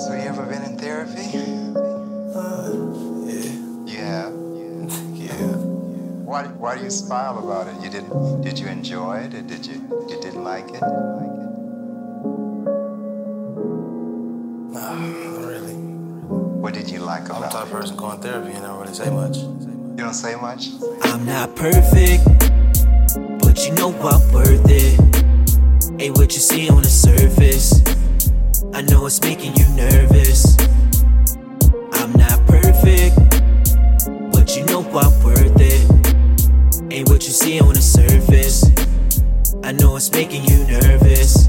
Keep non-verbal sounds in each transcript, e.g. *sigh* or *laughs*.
So you ever been in therapy? Uh, yeah. You have? Yeah. Why, why do you smile about it? You didn't did you enjoy it or did you you didn't like it? Nah, not really. What did you like about? I'm the about type of person going to therapy and don't really say much. You don't say much? I'm not perfect, but you know I'm worth it. Ain't what you see on the surface. I know it's making you nervous. I'm not perfect, but you know I'm worth it. Ain't what you see on the surface. I know it's making you nervous,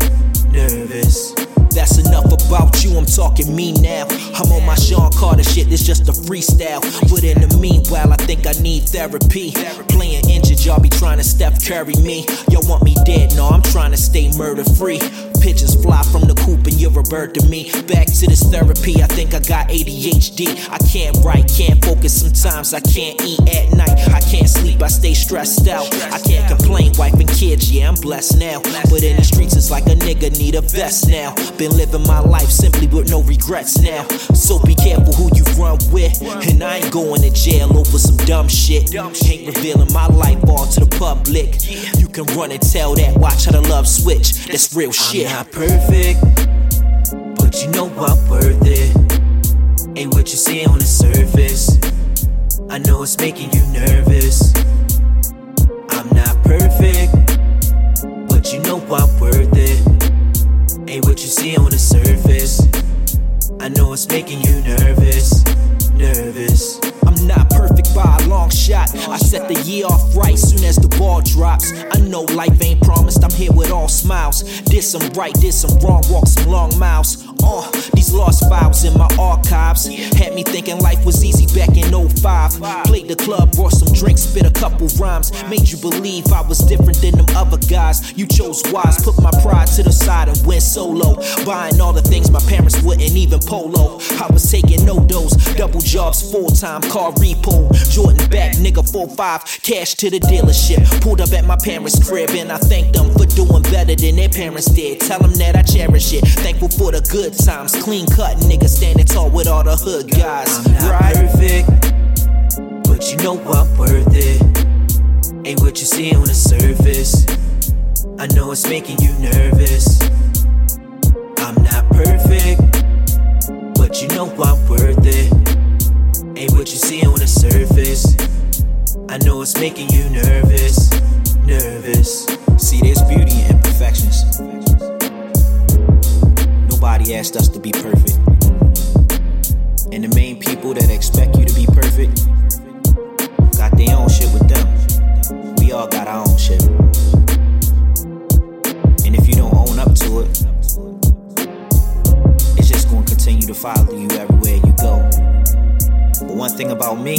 nervous. That's enough about you, I'm talking me now. I'm on my Sean Carter shit, it's just a freestyle. But in the meanwhile, I think I need therapy. Playing injured, y'all be trying to Steph Curry me. Y'all want me dead, no, I'm trying to stay murder free. Pigeons fly from the coop and you're a bird to me. Back to this therapy, I think I got ADHD. I can't write, can't focus, sometimes I can't eat at night. I can't sleep, I stay stressed out. I can't complain, wife and kids, yeah, I'm blessed now. But in the streets, it's like a nigga need a vest now. Been living my life simply with no regrets now. So be careful who you run with. And I ain't going to jail over some dumb shit. Ain't revealing my life all to the public. You can run and tell that, watch how the love switch. That's real shit. I'm not perfect, you know I'm worth it. Ain't what you see on the surface. I know it's making you nervous. I'm not perfect, but you know I'm worth it. Ain't what you see on the surface. I know it's making you nervous, nervous. I'm not perfect by a long shot. I set the year off right soon as the ball drops. I know life ain't promised, I'm here with all smiles. Did some right, did some wrong, walked some long miles. Uh, these lost files in my archives had me thinking life was easy back in 05. Played the club, brought some drinks, spit a couple rhymes. Made you believe I was different than them other guys. You chose wise, put my pride to the side and went solo. Buying all the things my parents wouldn't even polo. I was taking no dose, double jobs, full time, car repo. Jordan back, nigga 4-5, cash to the dealership. Pulled up at my parents' crib and I thanked them for doing better than their parents did. Tell them that I cherish it. Thankful for the good times, clean cut nigga standing tall with all the hood guys. Right. perfect, it's making you nervous. I'm not perfect, but you know I'm worth it. Ain't what you see on the surface. I know it's making you nervous, nervous. See, there's beauty in imperfections. Nobody asked us to be perfect. And the main people that expect you to be perfect got their own shit with them. We all got our own shit. To follow you everywhere you go. But one thing about me,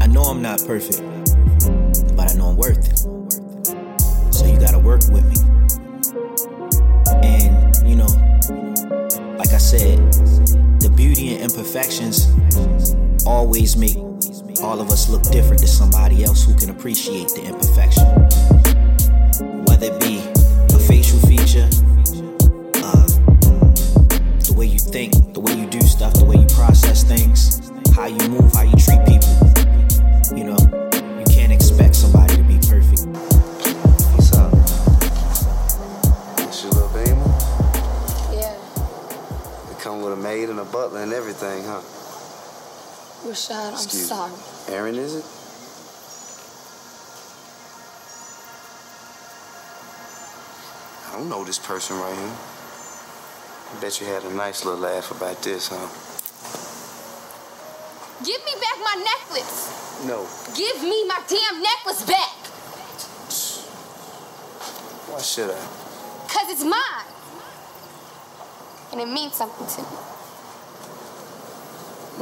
I know I'm not perfect, but I know I'm worth it. So you gotta work with me. And, you know, like I said, the beauty and imperfections always make all of us look different to somebody else who can appreciate the imperfection. Whether it be things, how you move, how you treat people. You know, you can't expect somebody to be perfect. What's up? This your little beamer? Yeah, It come with a maid and a butler and everything, huh? Rashad, I'm Excuse me. sorry. Aaron, is it? I don't know this person right here. I bet you had a nice little laugh about this, huh? Give me back my necklace. No. Give me my damn necklace back. Why should I? Cause it's mine. And it means something to me.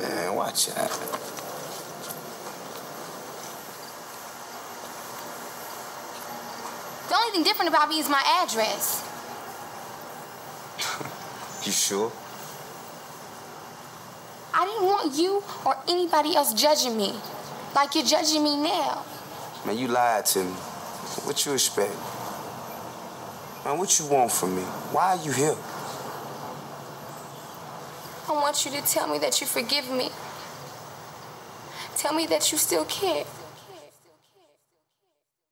Man, watch out. The only thing different about me is my address. *laughs* You sure? I didn't want you or anybody else judging me like you're judging me now. Man, you lied to me. What you expect? Man, what you want from me? Why are you here? I want you to tell me that you forgive me. Tell me that you still care.